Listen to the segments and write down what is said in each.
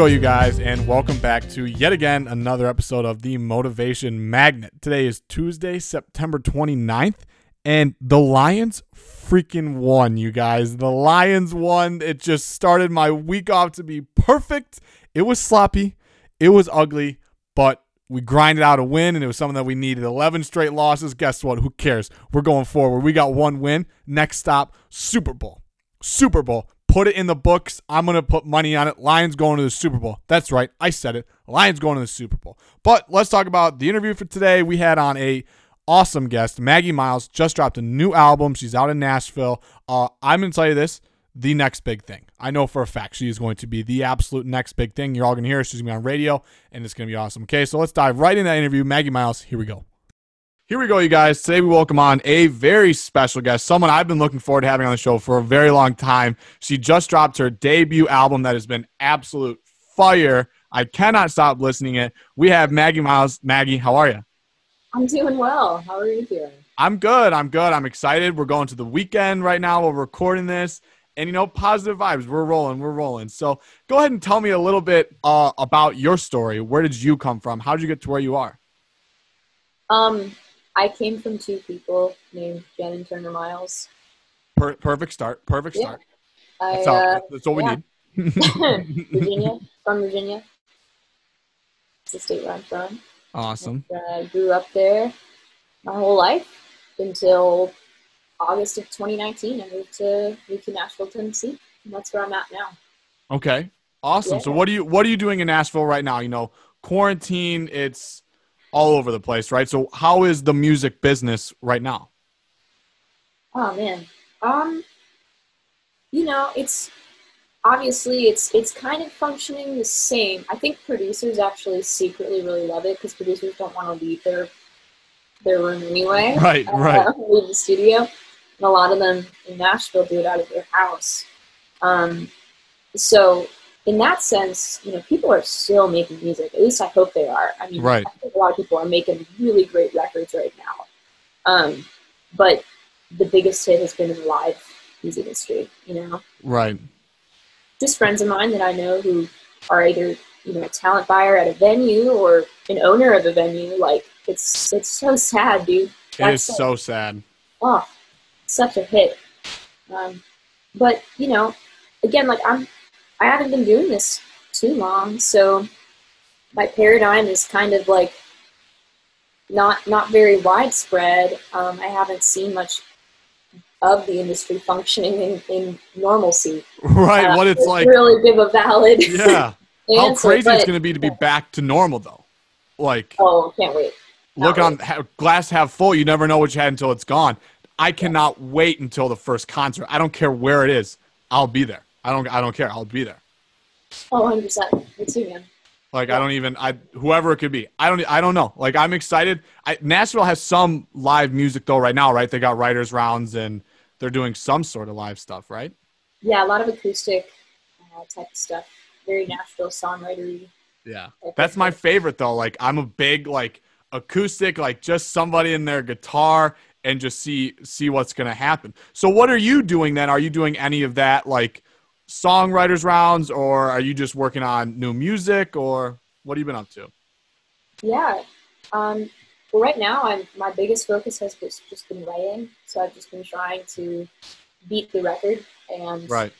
go, you guys, and welcome back to yet again another episode of the Motivation Magnet. Today is Tuesday, September 29th, and the Lions freaking won, you guys. The Lions won. It just started my week off to be perfect. It was sloppy, it was ugly, but we grinded out a win, and it was something that we needed. 11 straight losses. Guess what? Who cares? We're going forward. We got one win. Next stop, Super Bowl. Super Bowl. Put it in the books. I'm going to put money on it. Lions going to the Super Bowl. That's right. I said it. Lions going to the Super Bowl. But let's talk about the interview for today. We had on a awesome guest. Maggie Miles just dropped a new album. She's out in Nashville. Uh, I'm going to tell you this the next big thing. I know for a fact she is going to be the absolute next big thing. You're all going to hear her. She's going to be on radio, and it's going to be awesome. Okay, so let's dive right into that interview. Maggie Miles, here we go. Here we go, you guys. Today we welcome on a very special guest, someone I've been looking forward to having on the show for a very long time. She just dropped her debut album that has been absolute fire. I cannot stop listening it. We have Maggie Miles. Maggie, how are you? I'm doing well. How are you doing? I'm good. I'm good. I'm excited. We're going to the weekend right now. We're recording this, and you know, positive vibes. We're rolling. We're rolling. So go ahead and tell me a little bit uh, about your story. Where did you come from? How did you get to where you are? Um, I came from two people named Jen and Turner Miles. Per- perfect start. Perfect Yeah. start. I, That's, all, uh, that's all we yeah. need. Virginia, from Virginia. It's the state where I'm from. awesome. I grew up there my whole life until August of 2019. I moved to moved to Nashville, Tennessee, and that's where I'm at now. Okay. Awesome. So what are you what are you doing in Nashville right now? You know, quarantine, it's all over the place, right? So how is the music business right now? Oh man. Um you know, it's obviously it's it's kind of functioning the same. I think producers actually secretly really love it because producers don't want to leave their their room anyway. Right, uh, right. leave the studio. And a lot of them in Nashville do it out of their house. Um so in that sense, you know, people are still making music. At least I hope they are. I mean, Right. I think a lot of people are making really great records right now. Um, but the biggest hit has been in the live music industry. You know, Right. just friends of mine that I know who are either you know a talent buyer at a venue or an owner of a venue. Like it's it's so sad, dude. It is That's so sad. oh, such a hit. Um, but you know, again, like I'm, I haven't been doing this too long, so my paradigm is kind of like not not very widespread. Um, I haven't seen much of the industry functioning in, in normalcy. Right. Uh, what it's like. really give a valid Yeah. How crazy it's going to be to be back to normal though. Like Oh, can't wait. look Not on ha- glass half full, you never know what you had until it's gone. I cannot wait until the first concert. I don't care where it is. I'll be there. I don't I don't care. I'll be there. Oh, 100 percent. Me too, man. Like I don't even I whoever it could be. I don't I don't know. Like I'm excited. I, Nashville has some live music though right now, right? They got writers rounds and they're doing some sort of live stuff, right? Yeah, a lot of acoustic uh, type of stuff. Very Nashville songwritery. Yeah. That's my favorite though. Like I'm a big like acoustic, like just somebody in their guitar and just see see what's gonna happen. So what are you doing then? Are you doing any of that like songwriters rounds or are you just working on new music or what have you been up to? Yeah. Um, well, right now, I'm my biggest focus has just, just been writing. So I've just been trying to beat the record and Right.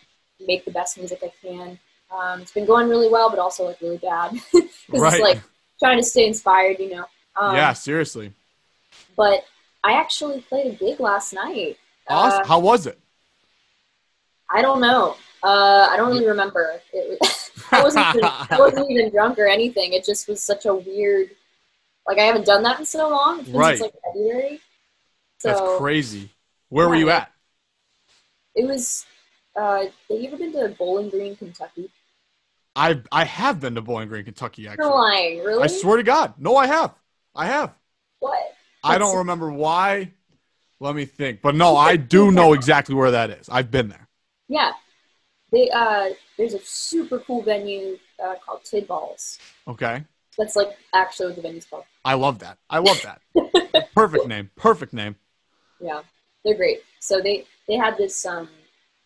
make the best music I can. Um, it's been going really well, but also like really bad because Right. it's like trying to stay inspired, you know. Um, yeah, seriously. But I actually played a gig last night. Awesome. Uh, How was it? I don't know. Uh, I don't really remember. It was, I wasn't even, I wasn't even drunk or anything. It just was such a weird. Like I haven't done that in so long. Right. since like February. So That's crazy. Where were you at? it was. Uh, have you ever been to Bowling Green, Kentucky? I I have been to Bowling Green, Kentucky. Actually, You're lying, really? I swear to God, no, I have. I have. What? I don't remember why. Let me think. But no, I do know exactly where that is. I've been there. Yeah. They uh, there's a super cool venue uh, called Tidballs. Okay. That's like actually what the venue's called. I love that. I love that. Perfect name. Perfect name. Yeah, they're great. So they they had this um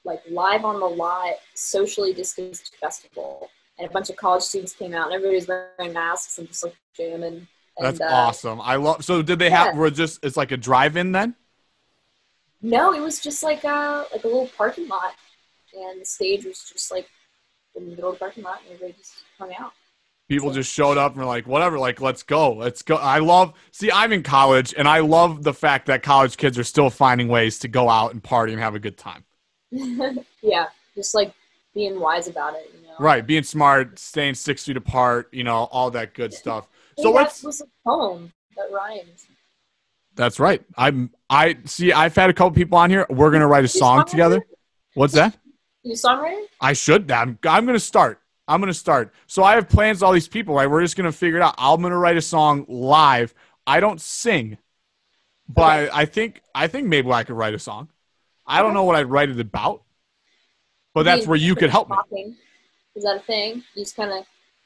like live on the lot socially distanced festival and a bunch of college students came out, and everybody was wearing masks and just like jamming. And, That's uh, awesome. I love. So did they have? Yeah. Were just it's like a drive-in then? No, it was just like a like a little parking lot, and the stage was just like in the middle of the parking lot, and everybody just hung out. People just showed up and were like, whatever, like let's go, let's go. I love. See, I'm in college, and I love the fact that college kids are still finding ways to go out and party and have a good time. yeah, just like being wise about it, you know. Right, being smart, staying six feet apart, you know, all that good stuff. So that let's. was a poem that rhymes. That's right. I'm. I see. I've had a couple people on here. We're gonna write a song together. What's that? You songwriter? I should. I'm. I'm gonna start. I'm gonna start. So I have plans. All these people. Right. We're just gonna figure it out. I'm gonna write a song live. I don't sing, but I think. I think maybe I could write a song. I don't know what I'd write it about, but that's where you could help me. Is that a thing? You just kind of,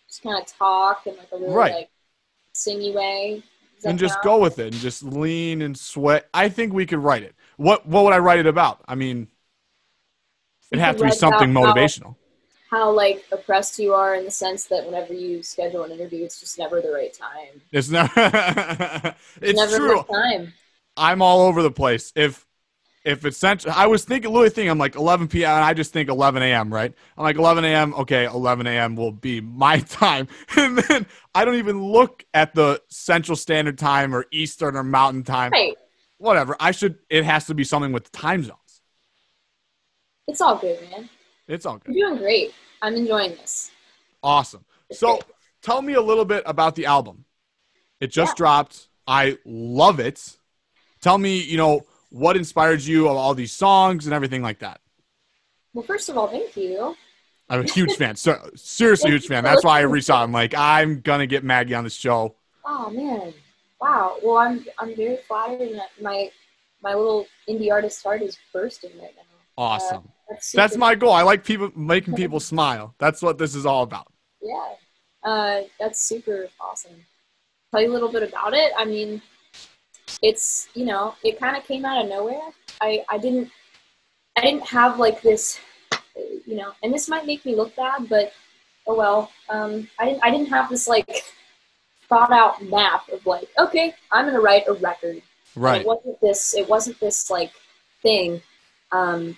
just kind of talk in like a really Right. like singy way. And just count? go with it and just lean and sweat. I think we could write it. What What would I write it about? I mean, it'd have to be something about how- motivational. How like oppressed you are in the sense that whenever you schedule an interview, it's just never the right time. It's never. it's never true. the right time. I'm all over the place. If if it's central, I was thinking, literally thinking, I'm like 11 p.m. and I just think 11 a.m. Right? I'm like 11 a.m. Okay, 11 a.m. will be my time, and then I don't even look at the Central Standard Time or Eastern or Mountain Time. Right. Whatever. I should. It has to be something with the time zones. It's all good, man. It's all good. You're doing great. I'm enjoying this. Awesome. It's So great. tell me a little bit about the album. It just Yeah. dropped. I love it. Tell me, you know, what inspired you of all these songs and everything like that. Well, first of all, thank you. I'm a huge fan. So, seriously, huge fan. That's why I reached out. I'm like, I'm gonna get Maggie on the show. Oh man, wow. Well, I'm I'm very flattered, that my my little indie artist heart is bursting right now. Uh, awesome. That's, That's my goal. I like people making people smile. That's what this is all about. yeah. Uh, that's super awesome. Tell you a little bit about it. I mean, it's you know, it kind of came out of nowhere. I I didn't I didn't have like this, you know, and this might make me look bad, but oh well. Um, I didn't I didn't have this like thought out map of like, okay, I'm gonna write a record. And Right. It wasn't this. It wasn't this like thing. Um,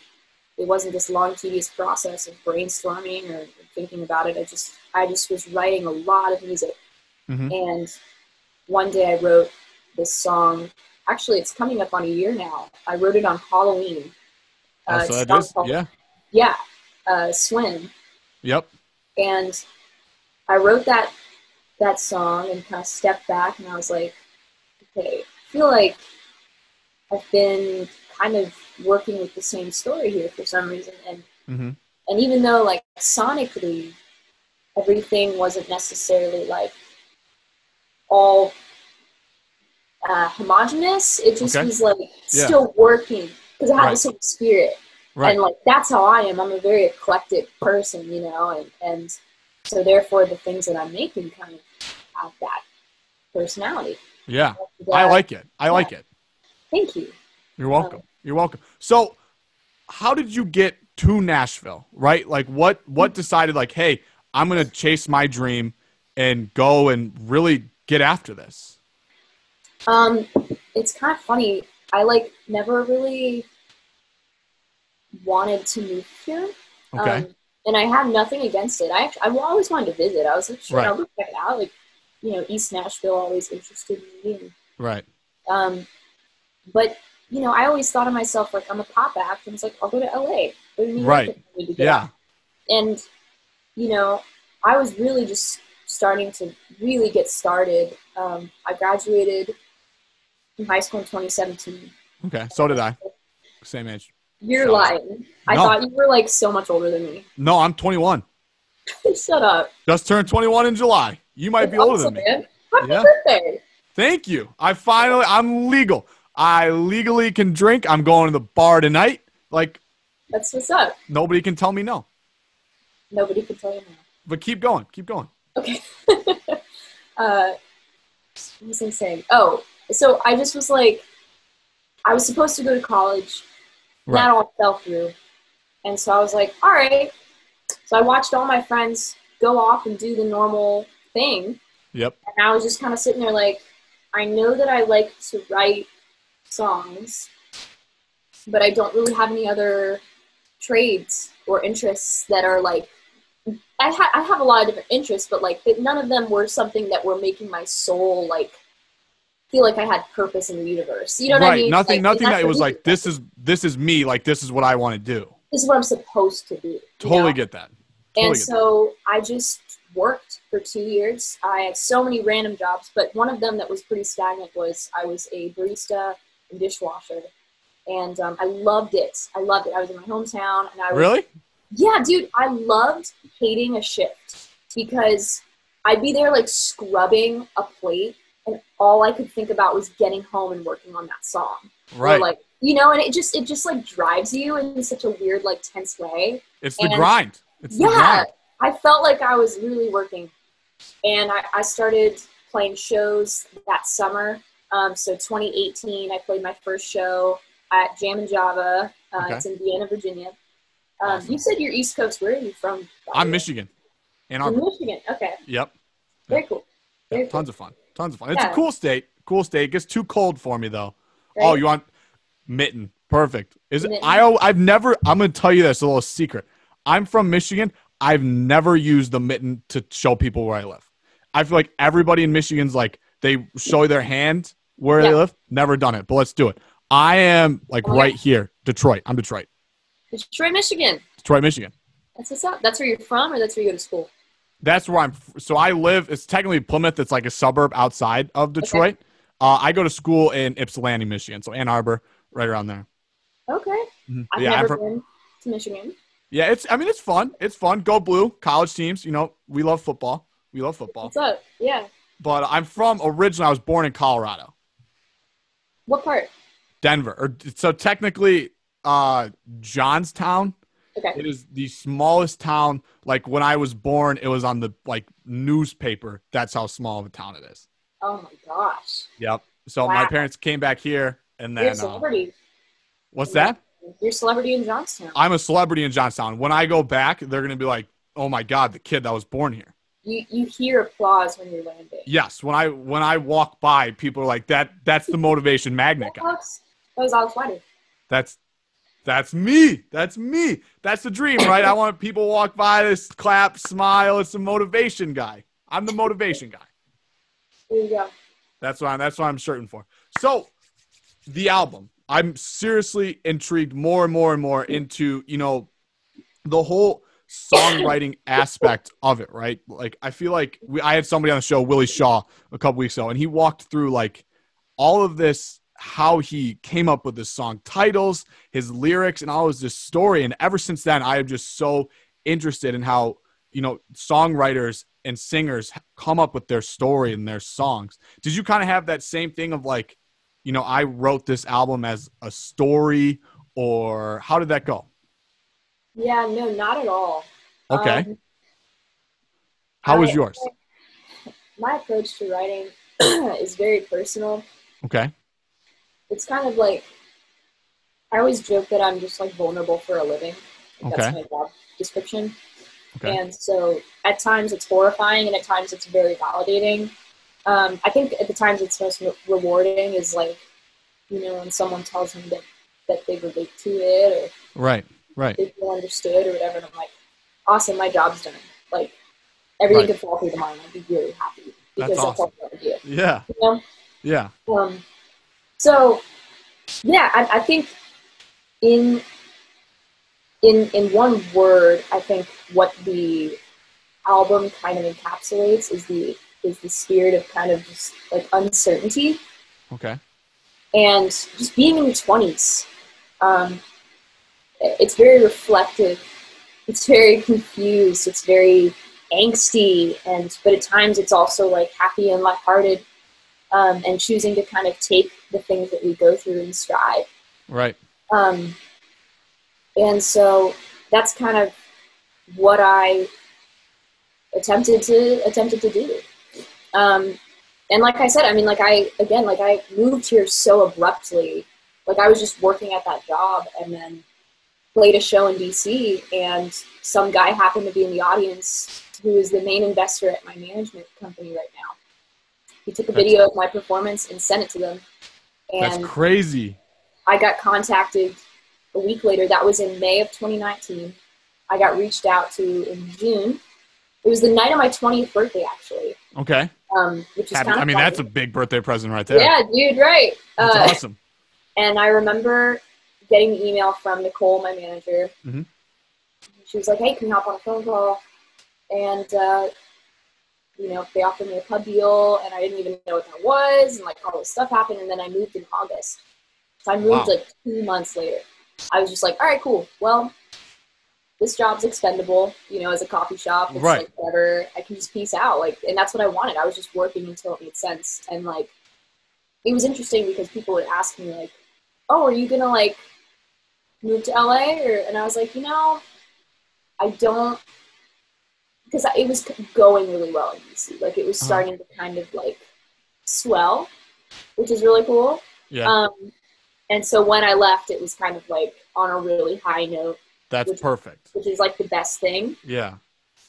it wasn't this long, tedious process of brainstorming or thinking about it. I just, I just was writing a lot of music, Mhm. and one day I wrote this song. Actually, it's coming up on a year now. I wrote it on Halloween. Oh, it's so that is. called- Yeah. Yeah, uh, Swim Yep. and I wrote that that song and kind of stepped back and I was like, okay, I feel like I've been kind of working with the same story here for some reason, and hmm and even though like sonically everything wasn't necessarily like all uh, homogenous, it just Okay. was like Yeah. still working because it had Right. the same spirit Right. and like that's how I am. I'm a very eclectic person, you know, and and so therefore the things that I'm making kind of have that personality. Yeah. I like it. I like it. Thank you. You're welcome. You're welcome. So, how did you get to Nashville? Right? Like, what what decided? Like, hey, I'm gonna chase my dream and go and really get after this. Um, it's kind of funny. I like never really wanted to move here. Okay. Um, and I have nothing against it. I actually, I always wanted to visit. I was like, sure, Right. I'll go check it out. Like, you know, East Nashville always interested me. And, right. um, but you know, I always thought of myself like I'm a pop act, and it's like I'll go to LA. Go to New York Right. to Yeah. out. And you know, I was really just starting to really get started. Um, I graduated from high school in 2017. Okay. So did I. Same age. You're up. lying. I No. thought you were like so much older than me. No, I'm 21. Shut up. Just turned 21 in July. You might be older than me. man. Happy Yeah. birthday. Thank you. I finally, I'm legal. I legally can drink. I'm going to the bar tonight. Like That's what's up. nobody can tell me no. Nobody can tell you now. But keep going. Keep going. Okay. uh, what was I saying? Oh, so I just was like, I was supposed to go to college. and That all fell through. And so I was like, all right. So I watched all my friends go off and do the normal thing. Yep. And I was just kind of sitting there like, I know that I like to write songs, but I don't really have any other trades or interests that are like I, ha- I have a lot of different interests, but like none of them were something that were making my soul like feel like I had purpose in the universe. You know what right. I mean? Nothing. Like, nothing that it was reason. like this is this is me. Like this is what I want to do. this is what I'm supposed to do. you Totally know? get that. Totally and get that. so I just worked for two years. I had so many random jobs, but one of them that was pretty stagnant was I was a barista and dishwasher, and um, I loved it. I loved it. I was in my hometown, and I was Really? yeah, dude, I loved hating a shift because I'd be there like scrubbing a plate, and all I could think about was getting home and working on that song. Or, Right. like you know, and it just it just like drives you in such a weird like tense way. it's the and- grind. It's the Yeah, grind. I felt like I was really working, and I, I started playing shows that summer. Um, so 2018, I played my first show at Jammin Java. Uh, Okay. It's in Vienna, Virginia. Um, Awesome. You said you're East Coast. Where are you from? I'm? Michigan. From Arbor. Michigan. Okay, Yep. very cool. Yeah, Very tons of fun. Tons of fun. It's Yeah. a cool state. Cool state. It gets too cold for me though. Right? Oh, you want mitten? Perfect. Is? Mitten. I? I've never. I'm gonna tell you this a little secret. I'm from Michigan. I've never used the mitten to show people where I live. I feel like everybody in Michigan's like they show their hand where they live. Never done it, but let's do it. I am like yeah. right here, Detroit. I'm Detroit, Detroit, Michigan. Detroit, Michigan. That's what's up. That's where you're from, or that's where you go to school. That's where I'm. So I live. It's technically Plymouth. It's like a suburb outside of Detroit. Uh, I go to school in Ypsilanti, Michigan. So Ann Arbor, right around there. Okay. Mhm. I've Yeah, I'm never from- been to Michigan. Yeah, it's. I mean, it's fun. It's fun. Go blue. College teams. You know, we love football. We love football. What's up? Yeah. But I'm from originally. I was born in Colorado, What part? Denver. Or so technically, uh, Johnstown. Okay. It is the smallest town. Like when I was born, it was on the like newspaper. That's how small of a town it is. Oh my gosh. Yep. So my parents came back here, and You're a then uh, celebrity. what's that? You're a celebrity in Johnstown. I'm a celebrity in Johnstown. When I go back, they're gonna be like, "Oh my God, the kid that was born here." You you hear applause when you're landing. Yes. When I when I walk by, people are like, "That that's the motivation magnet guy. That was Alex Whiting. That's that's me. That's me. That's the dream, right? I want people walk by, this clap, smile. It's the motivation guy. I'm the motivation guy. There you go. That's what I'm, that's what I'm certain for. So, the album. I'm seriously intrigued more and more and more into you know the whole songwriting aspect of it, right? Like I feel like we, I had somebody on the show, Willie Shaw, a couple weeks ago, and he walked through like all of this, how he came up with the song titles, his lyrics, and all of this story. And ever since then, I am just so interested in how you know songwriters and singers come up with their story and their songs. Did you kind of have that same thing of like, you know, I wrote this album as a story, or how did that go? Yeah, no, not at all. Okay. Um, How was yours? My approach to writing is very personal. Okay. It's kind of like I always joke that I'm just like vulnerable for a living. Like, That's my job description. Okay. And so at times it's horrifying and at times it's very validating. Um, I think at the times it's most rewarding is like, you know, when someone tells me that, that they relate to it or Right. They feel understood or whatever. And I'm like, awesome, my job's done. Like everything Right. could fall through the mind. I'd be really happy because that's, awesome. all I want to do. Yeah. You know? Yeah. Um, so, yeah, I, I think in in in one word, I think what the album kind of encapsulates is the is the spirit of kind of just like uncertainty Okay. and just being in your twenties. Um, it's very reflective. It's very confused. It's very angsty, and but at times it's also like happy and lighthearted, um, and choosing to kind of take the things that we go through in stride. Right. Um, and so that's kind of what I attempted to attempted to do. Um, and like I said, I mean, like I again, like I moved here so abruptly. Like I was just working at that job, and then played a show in DC, and some guy happened to be in the audience who is the main investor at my management company right now. He took a video of my performance and sent it to them. That's And crazy. I got contacted a week later. That was in May of 2019. I got reached out to in June. It was the night of my 20th birthday, actually, Okay. um, which is Happy- kind of I mean, funny. that's a big birthday present right there. yeah, dude, right? That's Uh, awesome. And I remember getting the email from Nicole, my manager. Mhm. She was like, "Hey, can you hop on a phone call?" And uh, you know, they offered me a pub deal, and I didn't even know what that was, and like all this stuff happened. And then I moved in August, so I moved Wow. like two months later. I was just like, "All right, cool. Well, this job's expendable, you know, as a coffee shop. It's Right. like whatever. I can just peace out. Like, and that's what I wanted. I was just working until it made sense, and like." It was interesting because people would ask me like, oh, are you gonna like move to LA? Or and I was like, you know, I don't, because it was going really well in DC. Like it was Uh-huh. starting to kind of like swell, which is really cool. Yeah, Um, and so when I left, it was kind of like on a really high note, that's which- perfect. which is like the best thing. Yeah.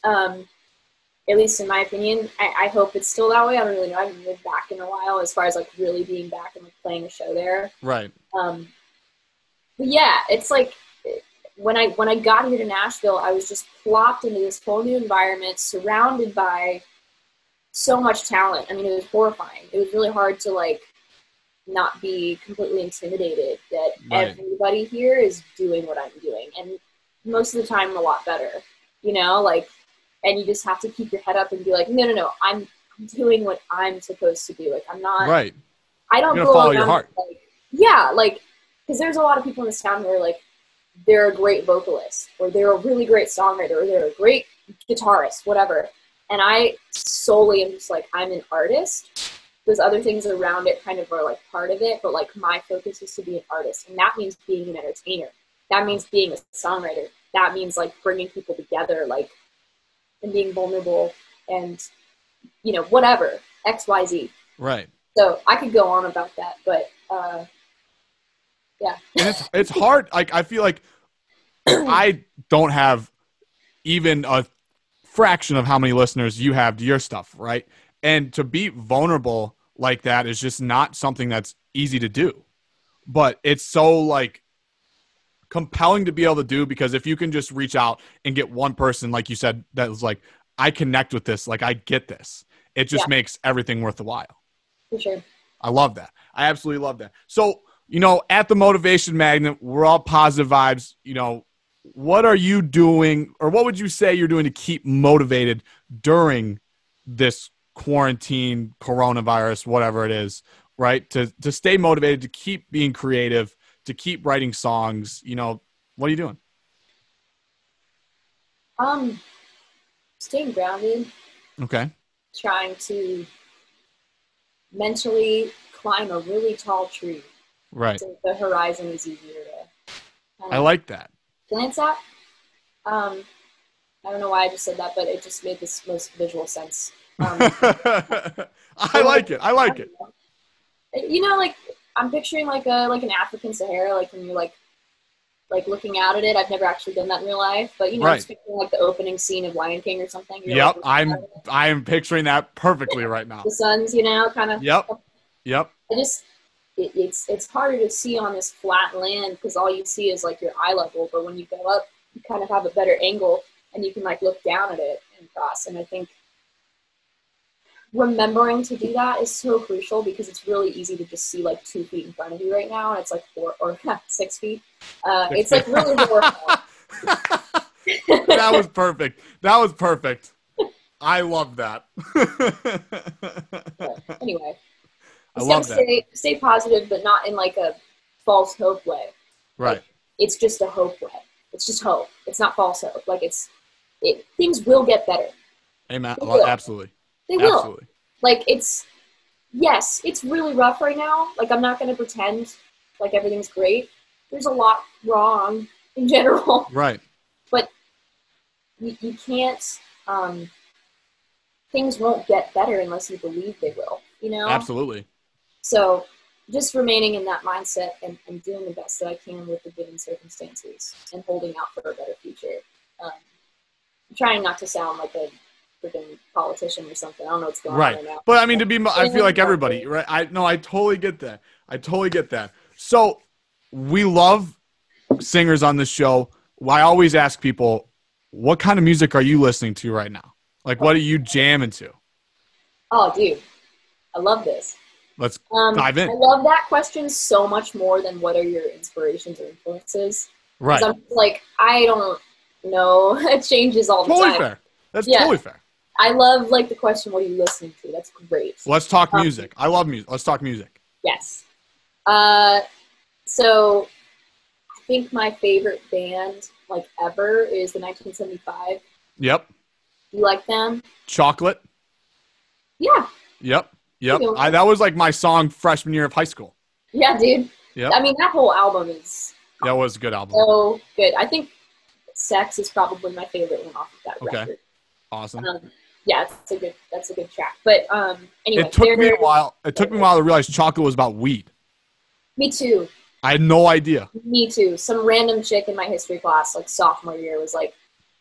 Um, at least in my opinion, I, I hope it's still that way. I don't really know. I haven't been back in a while as far as like really being back and like playing a show there. Right. Um, but yeah, it's like when I when I got here to Nashville, I was just plopped into this whole new environment, surrounded by so much talent. I mean, it was horrifying. It was really hard to like not be completely intimidated that Right. everybody here is doing what I'm doing, and most of the time, a lot better. You know, like, and you just have to keep your head up and be like, no, no, no, I'm doing what I'm supposed to do. Like, I'm not. Right. I don't You're go follow around your heart. Like, yeah, like because there's a lot of people in this town who are like they're a great vocalist or they're a really great songwriter or they're a great guitarist, whatever. And I solely am just like I'm an artist. Those other things around it kind of are like part of it, but like my focus is to be an artist, and that means being an entertainer. That means being a songwriter. That means like bringing people together, like and being vulnerable and you know whatever X Y Z. Right. So I could go on about that, but uh, and it's it's hard. Like I feel like I don't have even a fraction of how many listeners you have to your stuff, right? And to be vulnerable like that is just not something that's easy to do. But it's so like compelling to be able to do because if you can just reach out and get one person, like you said, that was like, I connect with this, like I get this. It just Yeah. makes everything worth the while. for sure. I love that. I absolutely love that. So, you know, at the Motivation Magnet, we're all positive vibes. You know, what are you doing, or what would you say you're doing to keep motivated during this quarantine, coronavirus, whatever it is, right? To to stay motivated, to keep being creative, to keep writing songs. You know, what are you doing? Um, staying grounded, Okay. trying to mentally climb a really tall tree Right. so the horizon is easier to kind I like that. glance at. Um, I don't know why I just said that, but it just made this most visual sense. Um, I like it. I like it. You know, like I'm picturing like a like an African Sahara, like when you're like like looking out at it. I've never actually done that in real life, but you know, Right. just picturing like the opening scene of Lion King or something. You're, Yep. like, I'm looking out at I am picturing that perfectly right now. the suns, you know, kind of. Yep. Yep. I just it, it's it's harder to see on this flat land because all you see is like your eye level. But when you go up, you kind of have a better angle and you can like look down at it and cross. And I think remembering to do that is so crucial because it's really easy to just see like two feet in front of you right now, and it's like four or six feet. Uh, it's like really horrible. that was perfect. That was perfect. I love that. anyway, I love that. stay stay positive, but not in like a false hope way. Right. it's just a hope way. It's just hope. It's not false hope. Like it's it things will get better. Amen. Will. Absolutely. They will. Absolutely. Like it's yes, it's really rough right now. Like I'm not gonna pretend like everything's great. There's a lot wrong in general. Right. But you, you can't um things won't get better unless you believe they will. You know? Absolutely. So just remaining in that mindset and, and doing the best that I can with the given circumstances and holding out for a better future. Um, trying not to sound like a freaking politician or something. I don't know what's going Right. on right now. But I mean, to be, I feel like everybody, right? I no, I totally get that. I totally get that. So we love singers on this show. I always ask people, what kind of music are you listening to right now? Like, what are you jamming to? Oh, dude, I love this. Let's Um, Dive in. I love that question so much more than what are your inspirations or influences. right. I'm like, I don't know. it changes all the time. Totally time. fair. That's Yeah. totally fair. I love like the question, what are you listening to? That's great. Let's talk Um, music. I love music. Let's talk music. Yes. Uh, so I think my favorite band like ever is the 1975. Yep. You like them? Chocolate. Yeah. Yep. Yep. I, that was like my song freshman year of high school. Yeah, dude. Yeah. I mean, that whole album is That was a good album. so good. I think Sex is probably my favorite one off of that Okay. record. Awesome. Um, yeah, it's a good. That's a good track. But um, anyway, It took me a while. It took me a while to realize chocolate was about weed. Me too. I had no idea. Me too. Some random chick in my history class, like sophomore year, was like,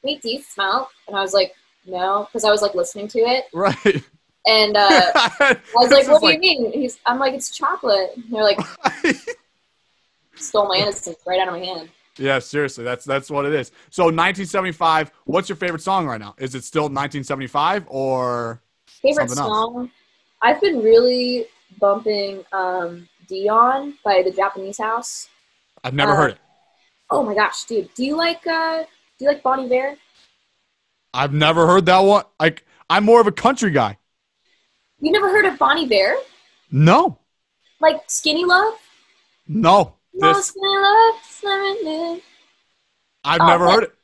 "Wait, do you smoke?" And I was like, "No," because I was like listening to it, Right. and uh, I was like, "What do you mean?" He's, I'm like, "It's chocolate." And they're like, "Stole my innocence right out of my hand." yeah, seriously, that's that's what it is. So 1975. What's your favorite song right now? Is it still 1975 or Favorite Something else. song? I've been really bumping um, Dionne by the Japanese House. I've never Uh, heard it. Oh my gosh, dude! Do you like uh, do you like Bon Iver? I've never heard that one. Like I'm more of a country guy. You never heard of Bon Iver? No, Like Skinny Love? no. No, This Skinny Love. Skinny- I've Oh, never but- heard it.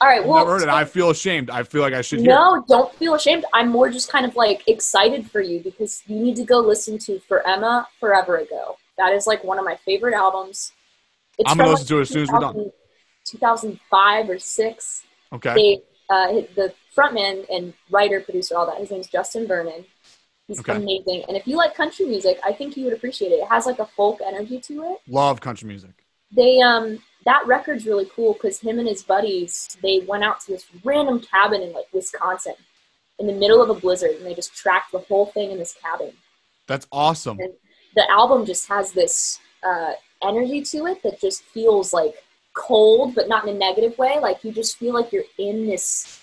All right, I've well, never heard it. I feel ashamed. I feel like I should hear. it. no, don't feel ashamed. I'm more just kind of like excited for you because you need to go listen to For Emma Forever Ago. That is like one of my favorite albums. It's I'm gonna listen to it as soon as we're done. 2005 or six. Okay. They, uh, the frontman and writer, producer, all that. His name's Justin Vernon. He's Okay. amazing. And if you like country music, I think you would appreciate it. It has like a folk energy to it. Love country music. They um that record's really cool because him and his buddies they went out to this random cabin in like Wisconsin in the middle of a blizzard and they just tracked the whole thing in this cabin. That's awesome. The album just has this uh, energy to it that just feels like cold, but not in a negative way. Like you just feel like you're in this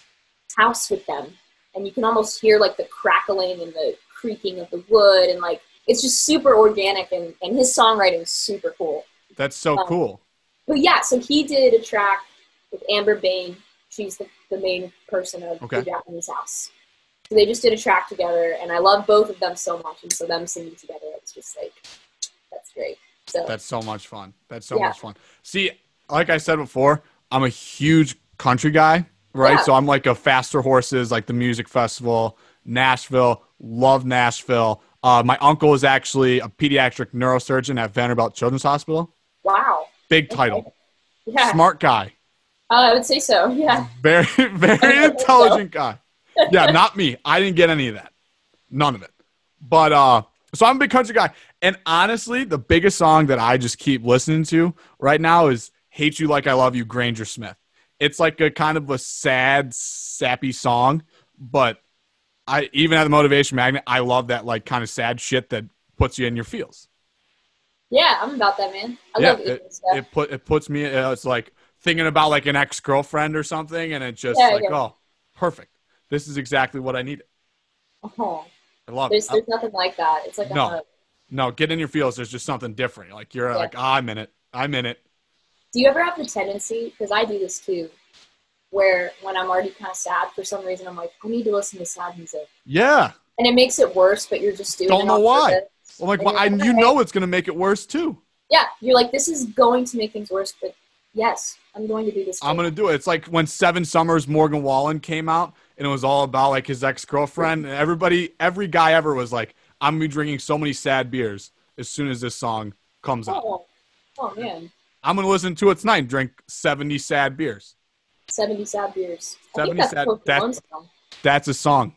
house with them, and you can almost hear like the crackling and the creaking of the wood, and like it's just super organic. And and his songwriting is super cool. That's so Um, cool. But yeah, so he did a track with Amber Bain. She's the, the main person of Okay. the Japanese house. So they just did a track together, and I love both of them so much. And so them singing together, it's just like that's great. So That's so much fun. That's so Yeah. much fun. See, like I said before, I'm a huge country guy, right? Yeah. So I'm like a faster horses, like the music festival, Nashville. Love Nashville. Uh, my uncle is actually a pediatric neurosurgeon at Vanderbilt Children's Hospital. wow, Big title. yeah, Smart guy. uh, I would say so. Yeah, Very, very intelligent guy. Yeah, not me. I didn't get any of that. None of it. But uh so I'm a big country guy. And honestly, the biggest song that I just keep listening to right now is Hate You Like I Love You, Granger Smith. It's like a kind of a sad, sappy song, but I even at the motivation magnet, I love that like kind of sad shit that puts you in your feels. yeah, I'm about that man. I Yeah, love it, stuff. it put it puts me uh, it's like thinking about like an ex-girlfriend or something and it just Yeah, like yeah. oh perfect this is exactly what i needed oh, i love there's it there's nothing like that. It's like No. a, no get in your feels there's just something different like you're Yeah. like ah, i'm in it i'm in it Do you ever have the tendency, because I do this too, where when I'm already kind of sad for some reason, I'm like, I need to listen to sad music. yeah And it makes it worse, but you're just doing Don't it know why. purpose. well like well, I, you know it's gonna make it worse too Yeah, you're like, this is going to make things worse, but yes, I'm going to do this. i'm gonna do it it's like when seven summers morgan wallen came out and it was all about like his ex-girlfriend and everybody every guy ever was like i'm gonna be drinking so many sad beers as soon as this song comes out Oh, oh man, i'm gonna listen to it tonight and drink 70 sad beers 70 sad beers. I 70 think that's sad- that- song. That's a song.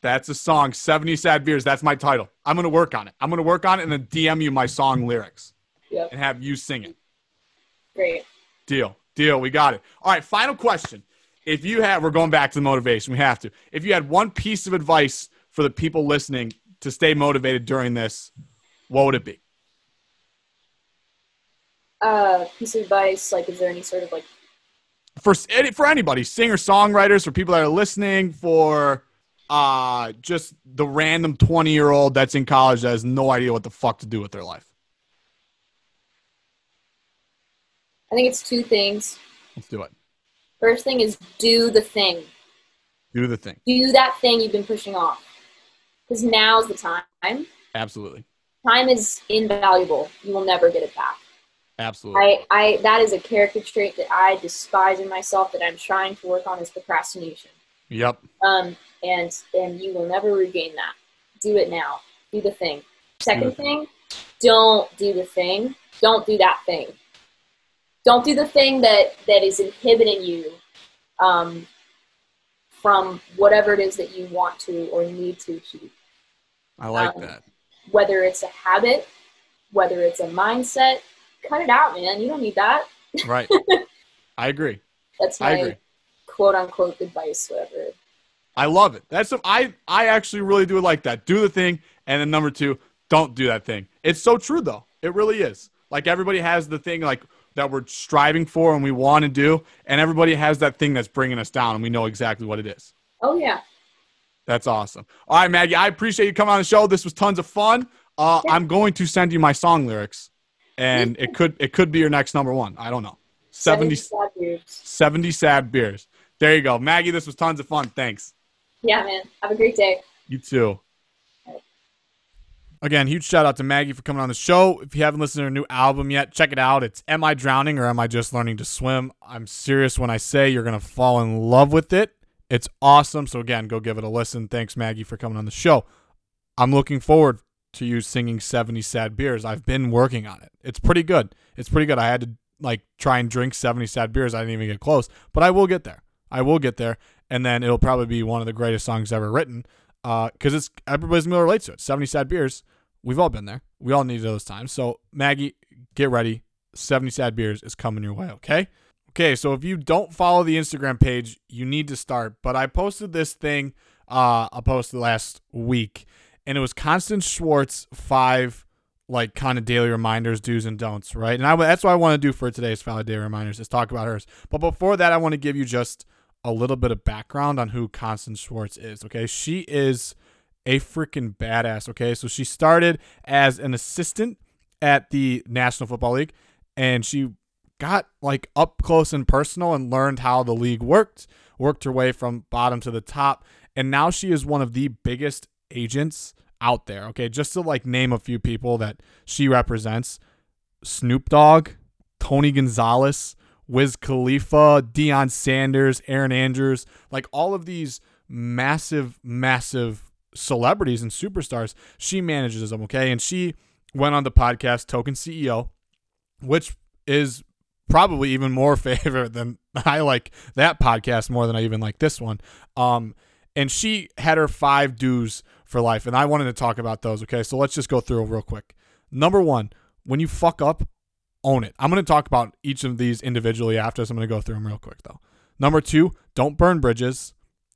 That's a song. 70 Sad Beers. That's my title. I'm going to work on it. I'm going to work on it and then DM you my song lyrics Yep, and have you sing it. great. Deal. Deal. We got it. All right. Final question. if you had, we're going back to the motivation. We have to. If you had one piece of advice for the people listening to stay motivated during this, what would it be? Uh, piece of advice, like, is there any sort of like For any- for anybody, singer songwriters, for people that are listening, for uh just the random twenty year old that's in college that has no idea what the fuck to do with their life. I think it's two things. Let's do it. First thing is do the thing. Do the thing. Do that thing you've been pushing off. Because now's the time. Absolutely. Time is invaluable. You will never get it back. Absolutely. I, I that is a character trait that I despise in myself that I'm trying to work on is procrastination. yep. Um, and and you will never regain that. Do it now. Do the thing. Do Second the thing, don't do the thing. Don't do that thing. Don't do the thing that that is inhibiting you um, from whatever it is that you want to or need to achieve. I like Um, that. Whether it's a habit, whether it's a mindset, cut it out, man. You don't need that. Right. I agree. That's I my agree. quote unquote advice, whatever. I love it. That's I I actually really do like that. Do the thing, and then number two, don't do that thing. It's so true though. It really is. Like everybody has the thing like that we're striving for and we want to do, and everybody has that thing that's bringing us down, and we know exactly what it is. Oh yeah. That's awesome. All right, Maggie, I appreciate you coming on the show. This was tons of fun. Uh, Yeah. I'm going to send you my song lyrics, and it could it could be your next number one. I don't know. 70, sad years. 70 sad beers. There you go, Maggie. This was tons of fun. Thanks. Yeah, man. Have a great day. You too. Again, huge shout out to Maggie for coming on the show. If you haven't listened to her new album yet, check it out. It's Am I Drowning or Am I Just Learning to Swim? I'm serious when I say you're going to fall in love with it. It's awesome. So, again, go give it a listen. Thanks, Maggie, for coming on the show. I'm looking forward to you singing 70 Sad Beers. I've been working on it. It's pretty good. It's pretty good. I had to like try and drink 70 Sad Beers. I didn't even get close, but I will get there. I will get there. And then it'll probably be one of the greatest songs ever written because it's everybody's gonna relate to it. 70 Sad Beers. We've all been there. We all needed those times. So, Maggie, get ready. 70 Sad Beers is coming your way, okay? Okay, so if you don't follow the Instagram page, you need to start. But I posted this thing, uh, I posted last week, and it was Constance Schwartz five like kind of daily reminders, do's and don'ts, right? And I that's what I want to do for today's Valid Daily Reminders is talk about hers. But before that, I want to give you just a little bit of background on who Constance Schwartz is. Okay, she is a freaking badass. Okay, so she started as an assistant at the National Football League, and she got like up close and personal and learned how the league worked, worked her way from bottom to the top, and now she is one of the biggest agents out there. Okay, just to like name a few people that she represents: Snoop Dogg, Tony Gonzalez, Wiz Khalifa, Deion Sanders, Erin Andrews, like all of these massive, massive celebrities and superstars. She manages them. Okay, and she went on the podcast Token CEO, which is probably even more favorite than I like that podcast more than I even like this one. Um, and she had her five do's for life, and I wanted to talk about those. Okay, so let's just go through real quick. Number one, when you fuck up, own it. I'm going to talk about each of these individually after, so I'm going to go through them real quick though. Number two, don't burn bridges.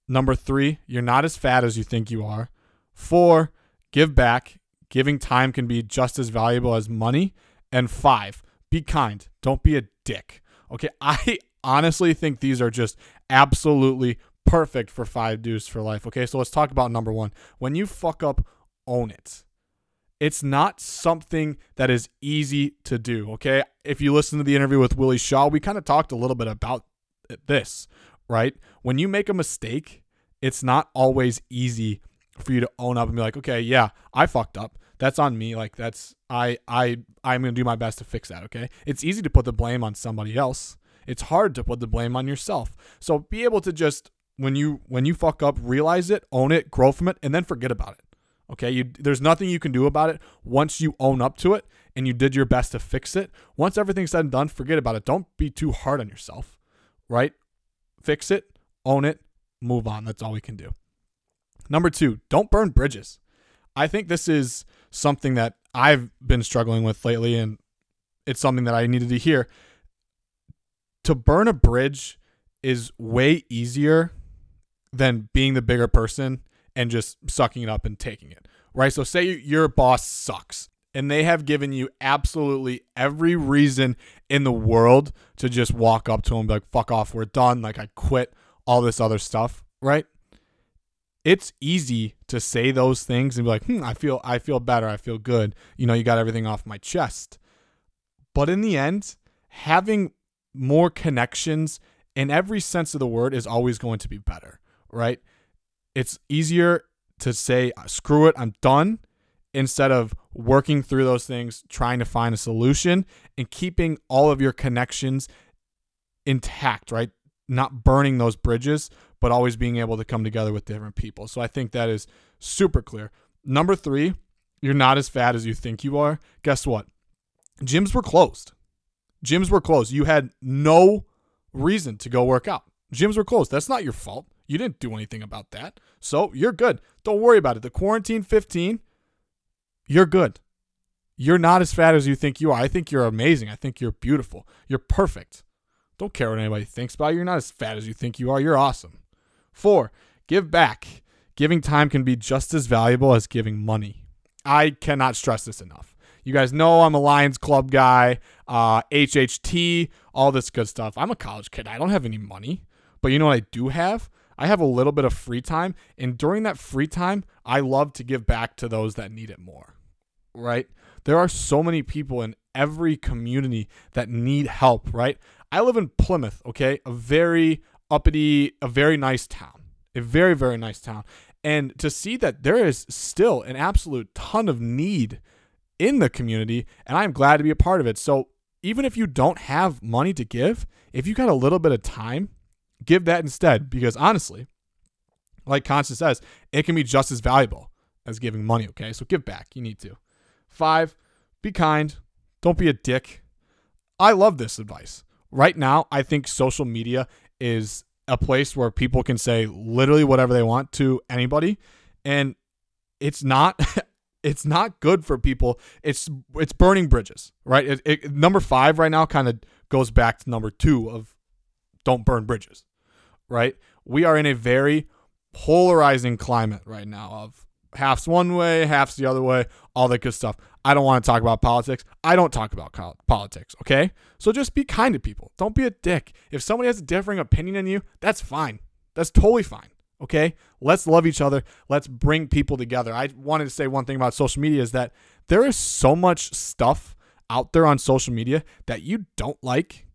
Number three, you're not as fat as you think you are. Four, give back. Giving time can be just as valuable as money. And five, be kind. Don't be a dick. Okay, I honestly think these are just absolutely perfect for five dues for life. Okay, so let's talk about number one. When you fuck up, own it. It's not something that is easy to do. Okay, if you listen to the interview with Willie Shaw, we kind of talked a little bit about this, right? When you make a mistake, it's not always easy for you to own up and be like, okay, yeah, I fucked up. That's on me. Like that's I I I'm gonna do my best to fix that. Okay, it's easy to put the blame on somebody else. It's hard to put the blame on yourself. So be able to just when you when you fuck up, realize it, own it, grow from it, and then forget about it. Okay, you there's nothing you can do about it once you own up to it and you did your best to fix it. Once everything's said and done, forget about it. Don't be too hard on yourself. Right? Fix it, own it, move on. That's all we can do. Number 2, don't burn bridges. I think this is something that I've been struggling with lately and it's something that I needed to hear. To burn a bridge is way easier than being the bigger person and just sucking it up and taking it. Right? So say your boss sucks and they have given you absolutely every reason in the world to just walk up to them be like, fuck off, we're done. Like, I quit, all this other stuff, right? It's easy to say those things and be like, hmm, I feel, I feel better. I feel good. You know, you got everything off my chest. But in the end, having more connections in every sense of the word is always going to be better, right? It's easier to say, screw it, I'm done, instead of working through those things, trying to find a solution and keeping all of your connections intact, right? Not burning those bridges, but always being able to come together with different people. So I think that is super clear. Number three, you're not as fat as you think you are. Guess what? Gyms were closed. Gyms were closed. You had no reason to go work out. Gyms were closed. That's not your fault. You didn't do anything about that. So you're good. Don't worry about it. The quarantine 15 you're good. You're not as fat as you think you are. I think you're amazing. I think you're beautiful. You're perfect. Don't care what anybody thinks about you. You're not as fat as you think you are. You're awesome. Four, give back. Giving time can be just as valuable as giving money. I cannot stress this enough. You guys know I'm a Lions Club guy, uh, HHT, all this good stuff. I'm a college kid. I don't have any money. But you know what I do have? I have a little bit of free time. And during that free time, I love to give back to those that need it more right? There are so many people in every community that need help, right? I live in Plymouth, okay? A very uppity, a very nice town. A very, very nice town. And to see that there is still an absolute ton of need in the community, and I'm glad to be a part of it. So even if you don't have money to give, if you got a little bit of time, give that instead. Because honestly, like Constance says, it can be just as valuable as giving money, okay? So give back. You need to. Five, be kind. Don't be a dick. I love this advice. Right now, I think social media is a place where people can say literally whatever they want to anybody and it's not it's not good for people it's it's burning bridges right it, it, number five right now kind of goes back to number two of don't burn bridges right we are in a very polarizing climate right now of half's one way, half's the other way, all that good stuff. I don't want to talk about politics. I don't talk about politics, okay? So just be kind to people. Don't be a dick. If somebody has a differing opinion than you, that's fine. That's totally fine, okay? Let's love each other. Let's bring people together. I wanted to say one thing about social media is that there is so much stuff out there on social media that you don't like.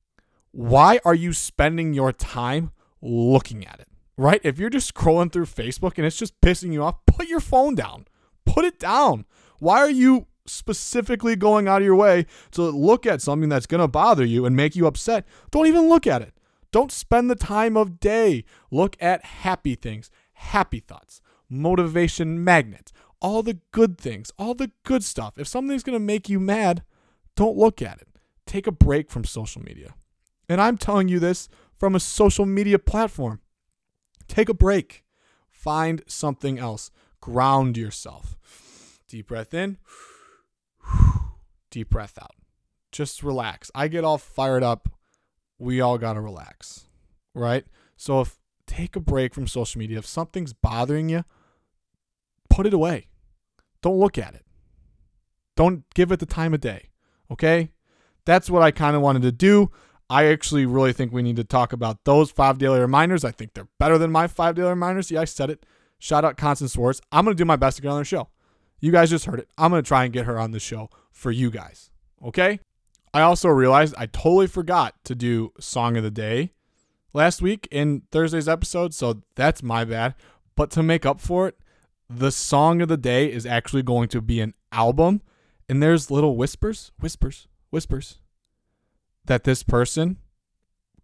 Why are you spending your time looking at it? right? If you're just scrolling through Facebook and it's just pissing you off, put your phone down. Put it down. Why are you specifically going out of your way to look at something that's going to bother you and make you upset? Don't even look at it. Don't spend the time of day. Look at happy things, happy thoughts, motivation magnets, all the good things, all the good stuff. If something's going to make you mad, don't look at it. Take a break from social media. And I'm telling you this from a social media platform. Take a break. Find something else. Ground yourself. Deep breath in. Deep breath out. Just relax. I get all fired up. We all got to relax. Right? So if take a break from social media. If something's bothering you, put it away. Don't look at it. Don't give it the time of day. Okay? That's what I kind of wanted to do. I actually really think we need to talk about those five daily reminders. I think they're better than my five daily reminders. Yeah, I said it. Shout out Constance Swartz. I'm going to do my best to get on the show. You guys just heard it. I'm going to try and get her on the show for you guys. Okay? I also realized I totally forgot to do Song of the Day last week in Thursday's episode, so that's my bad. But to make up for it, the Song of the Day is actually going to be an album, and there's little whispers, whispers, whispers that this person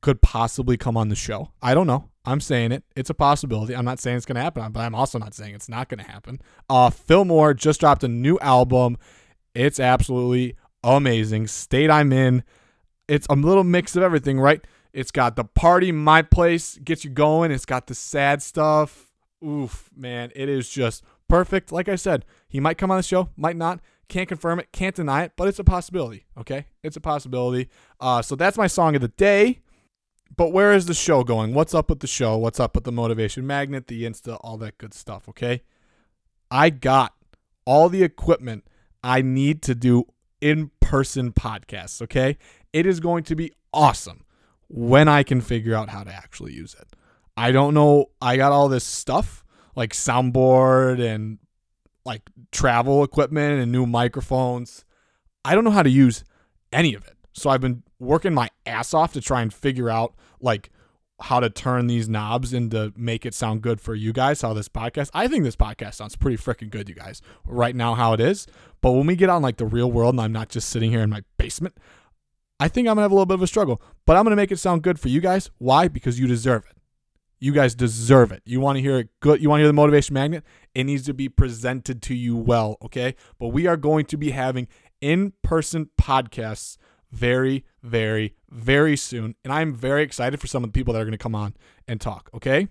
could possibly come on the show. I don't know. I'm saying it. It's a possibility. I'm not saying it's going to happen, but I'm also not saying it's not going to happen. Uh, Filmore just dropped a new album. It's absolutely amazing. State I'm in. It's a little mix of everything, right? It's got the party, my place, gets you going. It's got the sad stuff. Oof, man, it is just perfect. Like I said, he might come on the show, might not. Can't confirm it, can't deny it, but it's a possibility. Okay, it's a possibility. Uh, so that's my song of the day. but where is the show going? What's up with the show? What's up with the motivation magnet, the Insta, all that good stuff, okay? I got all the equipment I need to do in person podcasts, okay? It is going to be awesome when I can figure out how to actually use it. I don't know. I got all this stuff like soundboard and like travel equipment and new microphones. I don't know how to use any of it. So I've been working my ass off to try and figure out like how to turn these knobs and to make it sound good for you guys. How this podcast, I think this podcast sounds pretty freaking good, you guys, right now, how it is. But when we get on like the real world and I'm not just sitting here in my basement, I think I'm gonna have a little bit of a struggle. But I'm gonna make it sound good for you guys. Why? Because you deserve it. You guys deserve it. You want to hear it good. You want to hear the motivation magnet. It needs to be presented to you well, okay? But we are going to be having in-person podcasts very, very, very soon. And I'm very excited for some of the people that are going to come on and talk. Okay.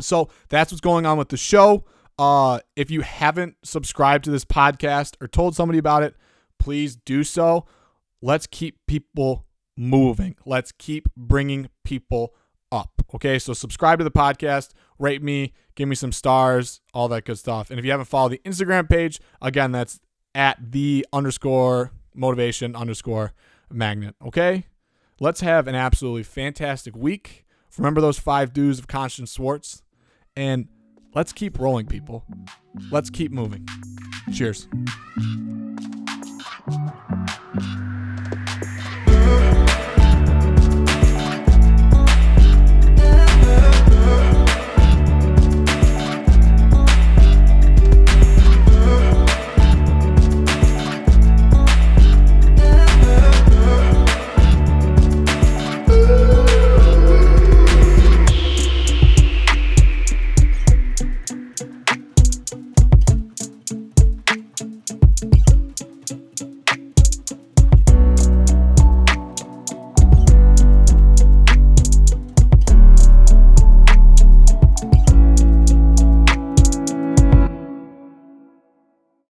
So that's what's going on with the show. Uh, if you haven't subscribed to this podcast or told somebody about it, please do so. Let's keep people moving. Let's keep bringing people up. Okay. So subscribe to the podcast, rate me, give me some stars, all that good stuff. And if you haven't followed the Instagram page, again, that's at the underscore motivation underscore magnet. Okay? Let's have an absolutely fantastic week. Remember those five do's of Constance Swartz. And let's keep rolling, people. Let's keep moving. Cheers.